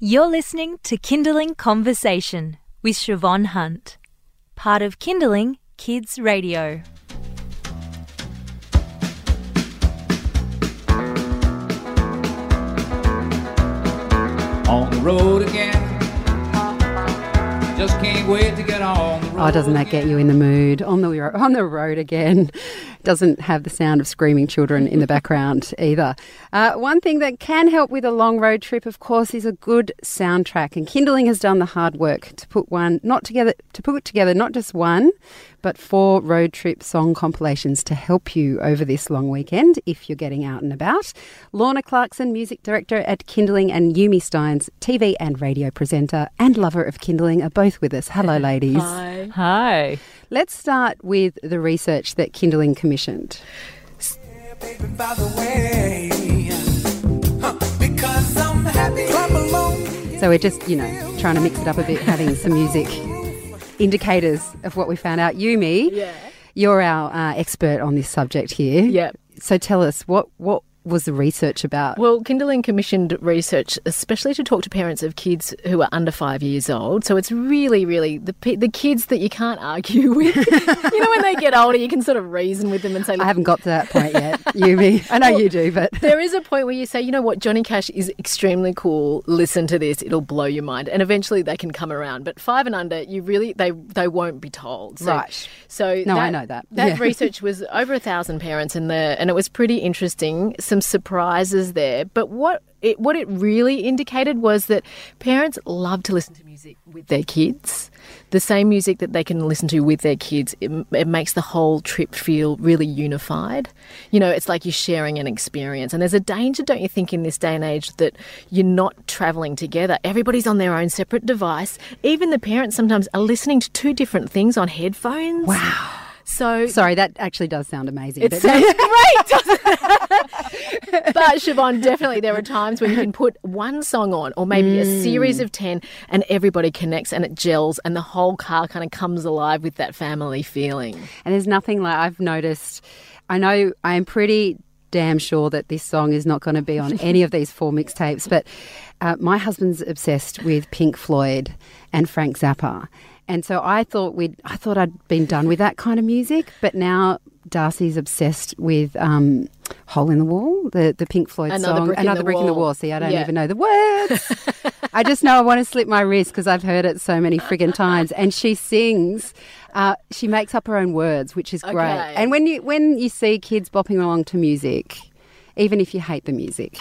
You're listening to Kindling Conversation with Siobhan Hunt, part of Kindling Kids Radio. On the road again. Just can't wait to get on the road. Oh, doesn't that get you in the mood? On the on the road again. Doesn't have the sound of screaming children in the background either. Uh, one thing that can help with a long road trip, of course, is a good soundtrack. And Kindling has done the hard work to put one not together to put together not just one, but four road trip song compilations to help you over this long weekend if you're getting out and about. Lorna Clarkson, music director at Kindling, and Yumi Stynes, TV and radio presenter and lover of Kindling, are both with us. Hello, ladies. Hi. Let's start with the research that Kindling commissioned. Baby, by the way, huh, because I'm happy. Clap along. So we're just, you know, trying to mix it up a bit, having some music indicators of what we found out. Yumi, Yeah. you're our uh, expert on this subject here. Yeah. So tell us what what was the research about? Well, Kindling commissioned research especially to talk to parents of kids who are under five years old. So it's really, really the the kids that you can't argue with. you know, when they get older, you can sort of reason with them and say, I haven't got to that point yet, Yumi. I know you do, but there is a point where you say, you know what, Johnny Cash is extremely cool. Listen to this; it'll blow your mind. And eventually, they can come around. But five and under, you really they they won't be told. So, Right. So No, I know that. That Yeah. research was over a thousand parents in there, and it was pretty interesting. Some surprises there, but what it what it really indicated was that parents love to listen to music with their kids. The same music that they can listen to with their kids, it, it makes the whole trip feel really unified. You know, it's like you're sharing an experience. And there's a danger, don't you think, in this day and age that you're not traveling together. Everybody's on their own separate device. Even the parents sometimes are listening to two different things on headphones. Wow. So sorry, that actually does sound amazing. it but- sounds great, doesn't it? but Siobhan, definitely there are times when you can put one song on, or maybe a series of ten, and everybody connects and it gels, and the whole car kind of comes alive with that family feeling. And there's nothing like I've noticed. I know I am pretty damn sure that this song is not going to be on any of these four mixtapes, but uh, my husband's obsessed with Pink Floyd and Frank Zappa. And so I thought we'd, I thought I'd been done with that kind of music, but now Darcy's obsessed with um, "Hole in the Wall," the the Pink Floyd Another song, Brick "Another the Brick in the Wall." Wall." See, I don't Yeah. even know the words. I just know I want to slip my wrist because I've heard it so many friggin' times. And she sings, uh, she makes up her own words, which is great. Okay. And when you when you see kids bopping along to music, even if you hate the music,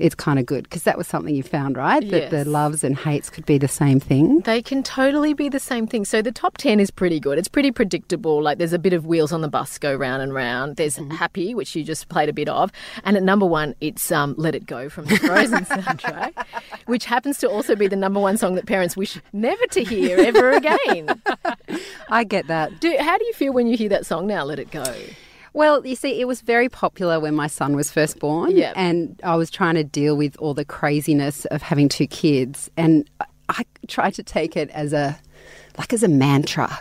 it's kind of good because that was something you found, right? That the loves and hates could be the same thing. They can totally be the same thing. So the top 10 is pretty good. It's pretty predictable. Like there's a bit of wheels on the bus go round and round. There's Happy, which you just played a bit of. And at number one, it's um, Let It Go from the Frozen soundtrack, which happens to also be the number one song that parents wish never to hear ever again. I get that. Do, how do you feel when you hear that song now, Let It Go? Well, you see, it was very popular when my son was first born. Yep. And I was trying to deal with all the craziness of having two kids. And I, I tried to take it as a, like as a mantra.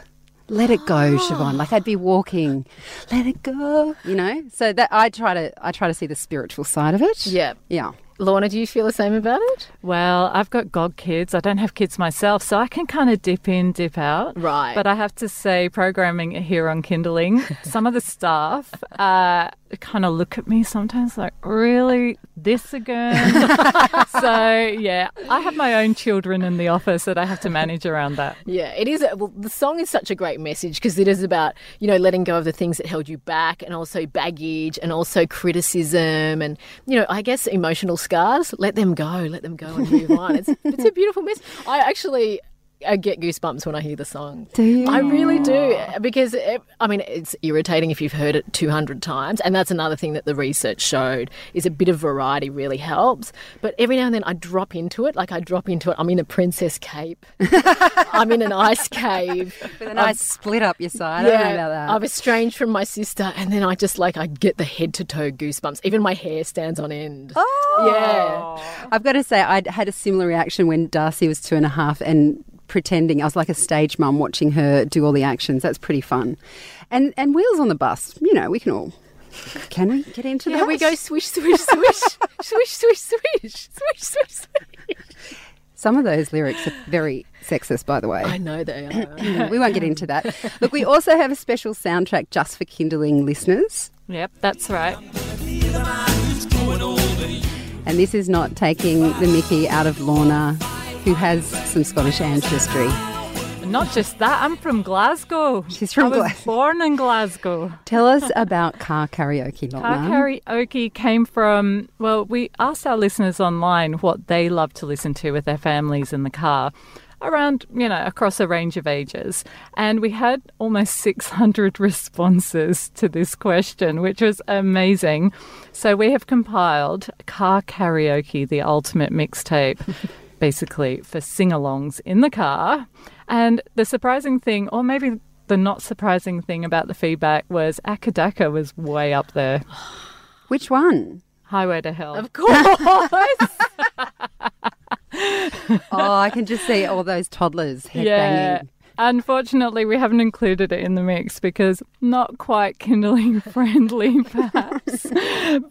Let it go, Siobhan. Like I'd be walking, let it go, you know? So that I try to, I try to see the spiritual side of it. Yeah. Yeah. Lorna, do you feel the same about it? Well, I've got god kids. I don't have kids myself, so I can kind of dip in, dip out. Right. But I have to say, programming here on Kindling, some of the staff uh, kind of look at me sometimes like, really? This again? so, yeah, I have my own children in the office that I have to manage around that. Yeah, it is. Well, the song is such a great message because it is about you know letting go of the things that held you back, and also baggage, and also criticism, and you know I guess emotional scars. Let them go. Let them go and move on. It's it's a beautiful message. I actually. I get goosebumps when I hear the song. Do you? I really do because it, I mean it's irritating if you've heard it 200 times and that's another thing that the research showed is a bit of variety really helps but every now and then I drop into it like I drop into it I'm in a princess cape I'm in an ice cave With a nice split up your side. I don't know about that. I've estranged from my sister and then I just like I get the head to toe goosebumps even my hair stands on end Oh. yeah I've got to say, I had a similar reaction when Darcy was two and a half and pretending I was like a stage mum watching her do all the actions. That's pretty fun. And and wheels on the bus, you know, we can all. Can we get into yeah that? we go swish swish swish swish swish swish swish swish swish Some of those lyrics are very sexist, by the way. I know they are. we won't get into that. Look, we also have a special soundtrack just for Kindling listeners. Yep, that's right. And this is not taking the mickey out of Lorna, who has some Scottish ancestry. Not just that, I'm from Glasgow. She's from I was Glasgow. born in Glasgow. Tell us about car karaoke, Car karaoke came from, well, we asked our listeners online what they love to listen to with their families in the car around, you know, across a range of ages. And we had almost 600 responses to this question, which was amazing. So we have compiled Car Karaoke, the ultimate mixtape, basically for sing alongs in the car. And the surprising thing, or maybe the not surprising thing about the feedback was AC/DC was way up there. Which one? Highway to Hell. of course. Oh, I can just see all those toddlers headbanging. yeah. Unfortunately, we haven't included it in the mix because not quite kindling friendly, perhaps.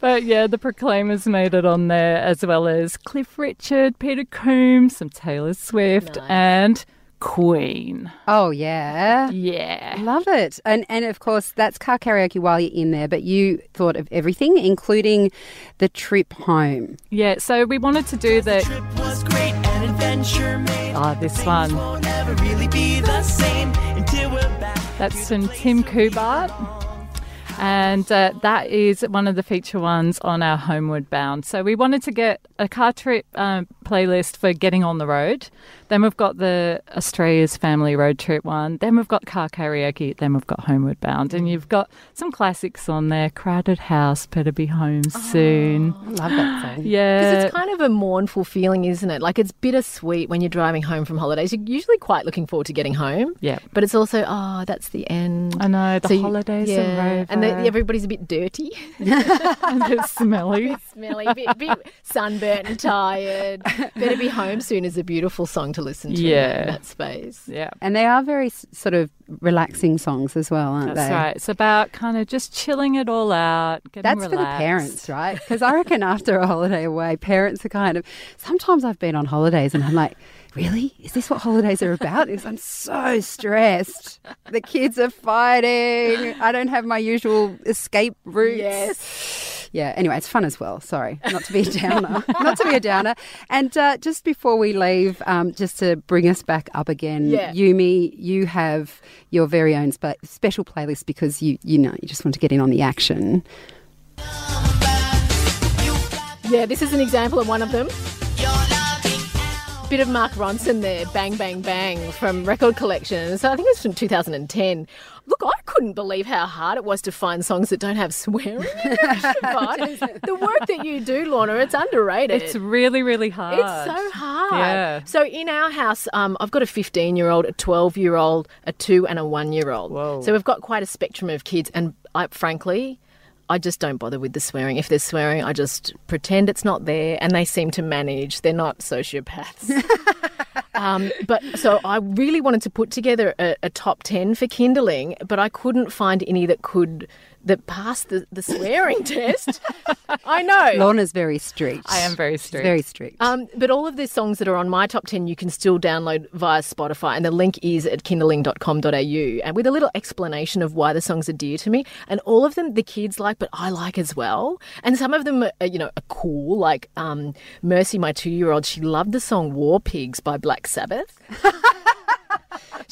but yeah, the Proclaimers made it on there, as well as Cliff Richard, Peter Coombs, some Taylor Swift, Nice. and Queen. Oh, yeah. Yeah. Love it. And and of course that's car karaoke while you're in there, but you thought of everything, including the trip home. Yeah, so we wanted to do the. Trip was great, an adventure made. Oh, this one. Really be the same until we're back. That's from Tim Kubart. And uh, that is one of the feature ones on our Homeward Bound. So we wanted to get a car trip um, playlist for getting on the road. Then we've got the Australia's Family Road Trip one. Then we've got car karaoke. Then we've got Homeward Bound. And you've got some classics on there Crowded House, Better Be Home oh, Soon. I love that song. Yeah. Because it's kind of a mournful feeling, isn't it? Like it's bittersweet when you're driving home from holidays. You're usually quite looking forward to getting home. Yeah. But it's also, oh, that's the end. I know, the So you- holidays yeah. are over. And the, everybody's a bit dirty, and it's smelly. smelly, a bit, bit sunburnt and tired. Better Be Home Soon is a beautiful song to listen to Yeah. in that space. Yeah. And they are very sort of relaxing songs as well, aren't That's they? right. It's about kind of just chilling it all out. Getting That's for the parents, right? Because I reckon after a holiday away, parents are kind of. Sometimes I've been on holidays and I'm like, really? Is this what holidays are about? Because I'm so stressed. The kids are fighting. I don't have my usual escape routes. Yes. Yeah, anyway, it's fun as well. Sorry, not to be a downer. not to be a downer. And uh, just before we leave, um, just to bring us back up again, Yeah. Yumi, you have your very own spe- special playlist because you, you know, you just want to get in on the action. Yeah, this is an example of one of them. Bit of Mark Ronson there, Bang Bang Bang from Record Collection. So I think it's from 2010. Look, I couldn't believe how hard it was to find songs that don't have swearing. in them, Siobhan. the work that you do, Lorna, it's underrated. It's really, really hard. It's so hard. Yeah. So in our house, um, I've got a 15 year old, a 12 year old, a two, and a one year old. Whoa. So we've got quite a spectrum of kids. And I, frankly, I just don't bother with the swearing. If there's swearing, I just pretend it's not there, and they seem to manage. They're not sociopaths. um, but so I really wanted to put together a, a top ten for kindling, but I couldn't find any that could that passed the, the swearing test. I know. Lorna's very strict. I am very She's strict. very strict. Um, but all of the songs that are on my top 10 you can still download via Spotify, and the link is at kindling.com.au, and with a little explanation of why the songs are dear to me. And all of them the kids like, but I like as well. And some of them are, you know, are cool. Like um, Mercy, my two year old, she loved the song War Pigs by Black Sabbath.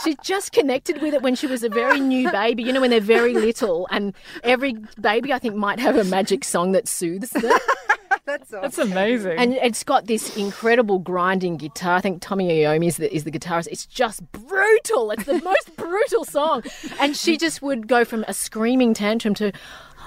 She just connected with it when she was a very new baby. You know, when they're very little, and every baby, I think, might have a magic song that soothes them. That's awesome. That's amazing. And it's got this incredible grinding guitar. I think Tony Iommi is the, is the guitarist. It's just brutal. It's the most brutal song. And she just would go from a screaming tantrum to,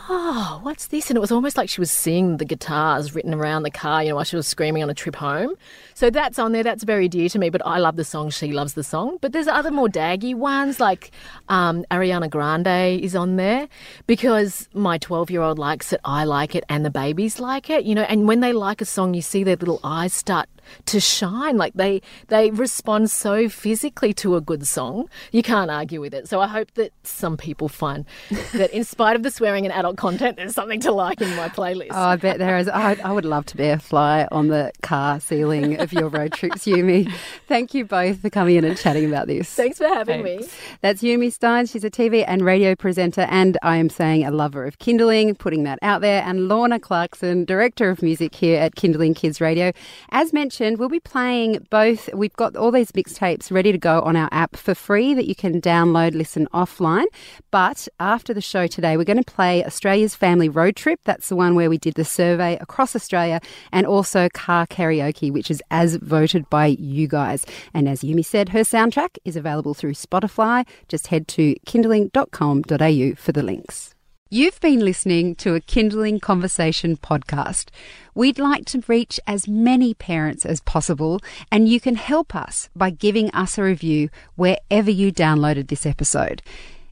oh, what's this? And it was almost like she was seeing the guitars written around the car, you know, while she was screaming on a trip home. So that's on there. That's very dear to me. But I love the song. She loves the song. But there's other more daggy ones like um, Ariana Grande is on there because my 12 year old likes it. I like it, and the babies like it. You know, and when they like a song, you see their little eyes start to shine. Like they they respond so physically to a good song. You can't argue with it. So I hope that some people find that in spite of the swearing and adult content, there's something to like in my playlist. Oh, I bet there is. I, I would love to be a fly on the car ceiling of your road trips, Yumi. Thank you both for coming in and chatting about this. Thanks for having me. That's Yumi Stynes. She's a TV and radio presenter, and I am saying a lover of Kindling, putting that out there. And Lorna Clarkson, director of music here at Kindling Kids Radio. As mentioned, we'll be playing both. We've got all these mixtapes ready to go on our app for free that you can download, listen offline. But after the show today, we're going to play Australia's Family Road Trip. That's the one where we did the survey across Australia, and also Car Karaoke, which is as voted by you guys. And as Yumi said, her soundtrack is available through Spotify. Just head to kindling.com.au for the links. You've been listening to a Kindling Conversation podcast. We'd like to reach as many parents as possible, and you can help us by giving us a review wherever you downloaded this episode.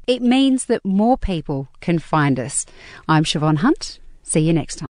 It means that more people can find us. I'm Siobhan Hunt. See you next time.